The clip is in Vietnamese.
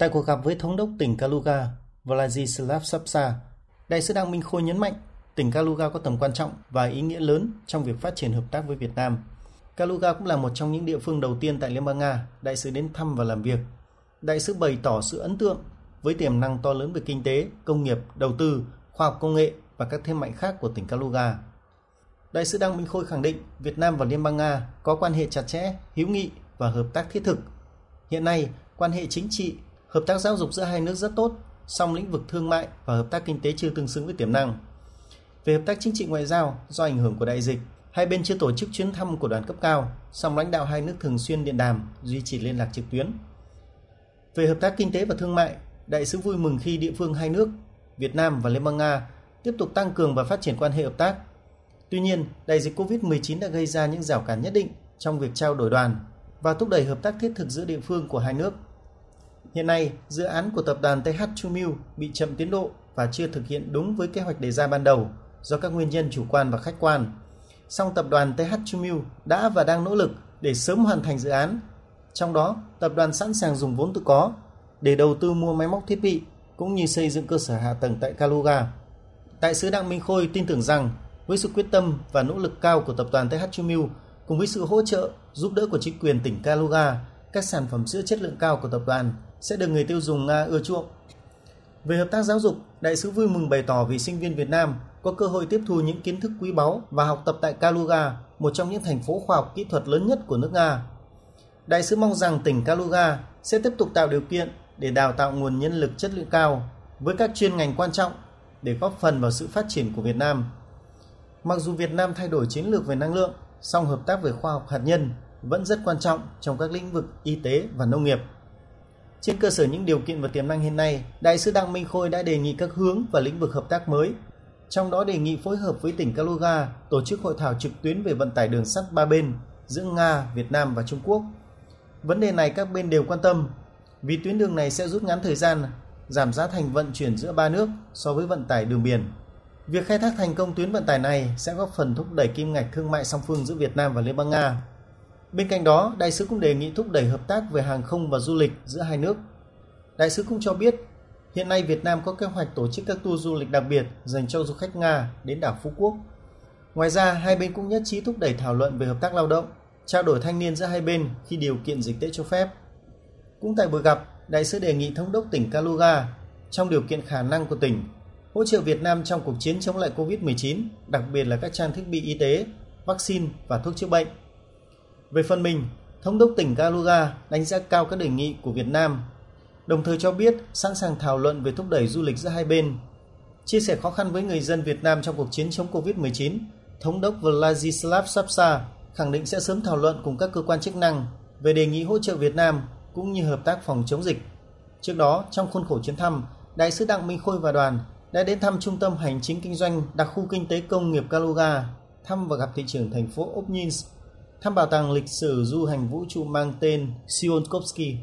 Tại cuộc gặp với thống đốc tỉnh Kaluga, Vladislav Sapsa, Đại sứ Đặng Minh Khôi nhấn mạnh tỉnh Kaluga có tầm quan trọng và ý nghĩa lớn trong việc phát triển hợp tác với Việt Nam. Kaluga cũng là một trong những địa phương đầu tiên tại Liên bang Nga đại sứ đến thăm và làm việc. Đại sứ bày tỏ sự ấn tượng với tiềm năng to lớn về kinh tế, công nghiệp, đầu tư, khoa học công nghệ và các thế mạnh khác của tỉnh Kaluga. Đại sứ Đặng Minh Khôi khẳng định Việt Nam và Liên bang Nga có quan hệ chặt chẽ, hữu nghị và hợp tác thiết thực. Hiện nay, quan hệ chính trị, hợp tác giáo dục giữa hai nước rất tốt, song lĩnh vực thương mại và hợp tác kinh tế chưa tương xứng với tiềm năng. Về hợp tác chính trị ngoại giao, do ảnh hưởng của đại dịch, hai bên chưa tổ chức chuyến thăm của đoàn cấp cao, song lãnh đạo hai nước thường xuyên điện đàm, duy trì liên lạc trực tuyến. Về hợp tác kinh tế và thương mại, đại sứ vui mừng khi địa phương hai nước, Việt Nam và Liên bang Nga tiếp tục tăng cường và phát triển quan hệ hợp tác. Tuy nhiên, đại dịch COVID-19 đã gây ra những rào cản nhất định trong việc trao đổi đoàn và thúc đẩy hợp tác thiết thực giữa địa phương của hai nước. Hiện nay, dự án của tập đoàn TH Chumil bị chậm tiến độ và chưa thực hiện đúng với kế hoạch đề ra ban đầu do các nguyên nhân chủ quan và khách quan. Song tập đoàn TH Chumil đã và đang nỗ lực để sớm hoàn thành dự án. Trong đó, tập đoàn sẵn sàng dùng vốn tự có để đầu tư mua máy móc thiết bị cũng như xây dựng cơ sở hạ tầng tại Kaluga. Đại sứ Đặng Minh Khôi tin tưởng rằng với sự quyết tâm và nỗ lực cao của tập đoàn TH Chumil cùng với sự hỗ trợ, giúp đỡ của chính quyền tỉnh Kaluga, các sản phẩm sữa chất lượng cao của tập đoàn sẽ được người tiêu dùng Nga ưa chuộng. Về hợp tác giáo dục, đại sứ vui mừng bày tỏ vì sinh viên Việt Nam có cơ hội tiếp thu những kiến thức quý báu và học tập tại Kaluga, một trong những thành phố khoa học kỹ thuật lớn nhất của nước Nga. Đại sứ mong rằng tỉnh Kaluga sẽ tiếp tục tạo điều kiện để đào tạo nguồn nhân lực chất lượng cao với các chuyên ngành quan trọng để góp phần vào sự phát triển của Việt Nam. Mặc dù Việt Nam thay đổi chiến lược về năng lượng, song hợp tác về khoa học hạt nhân vẫn rất quan trọng trong các lĩnh vực y tế và nông nghiệp. Trên cơ sở những điều kiện và tiềm năng hiện nay, Đại sứ Đặng Minh Khôi đã đề nghị các hướng và lĩnh vực hợp tác mới, trong đó đề nghị phối hợp với tỉnh Kaluga tổ chức hội thảo trực tuyến về vận tải đường sắt ba bên giữa Nga, Việt Nam và Trung Quốc. Vấn đề này các bên đều quan tâm vì tuyến đường này sẽ rút ngắn thời gian, giảm giá thành vận chuyển giữa ba nước so với vận tải đường biển. Việc khai thác thành công tuyến vận tải này sẽ góp phần thúc đẩy kim ngạch thương mại song phương giữa Việt Nam và Liên bang Nga. Bên cạnh đó, đại sứ cũng đề nghị thúc đẩy hợp tác về hàng không và du lịch giữa hai nước. Đại sứ cũng cho biết, hiện nay Việt Nam có kế hoạch tổ chức các tour du lịch đặc biệt dành cho du khách Nga đến đảo Phú Quốc. Ngoài ra, hai bên cũng nhất trí thúc đẩy thảo luận về hợp tác lao động, trao đổi thanh niên giữa hai bên khi điều kiện dịch tễ cho phép. Cũng tại buổi gặp, đại sứ đề nghị thống đốc tỉnh Kaluga trong điều kiện khả năng của tỉnh hỗ trợ Việt Nam trong cuộc chiến chống lại COVID-19, đặc biệt là các trang thiết bị y tế, vaccine và thuốc chữa bệnh. Về phần mình, thống đốc tỉnh Kaluga đánh giá cao các đề nghị của Việt Nam, đồng thời cho biết sẵn sàng thảo luận về thúc đẩy du lịch giữa hai bên. Chia sẻ khó khăn với người dân Việt Nam trong cuộc chiến chống COVID-19, thống đốc Vladislav Sapsa khẳng định sẽ sớm thảo luận cùng các cơ quan chức năng về đề nghị hỗ trợ Việt Nam cũng như hợp tác phòng chống dịch. Trước đó, trong khuôn khổ chuyến thăm, Đại sứ Đặng Minh Khôi và đoàn đã đến thăm Trung tâm Hành chính Kinh doanh đặc khu kinh tế công nghiệp Kaluga, thăm và gặp thị trưởng thành phố Obninsk, thăm bảo tàng lịch sử du hành vũ trụ mang tên Sionkovsky.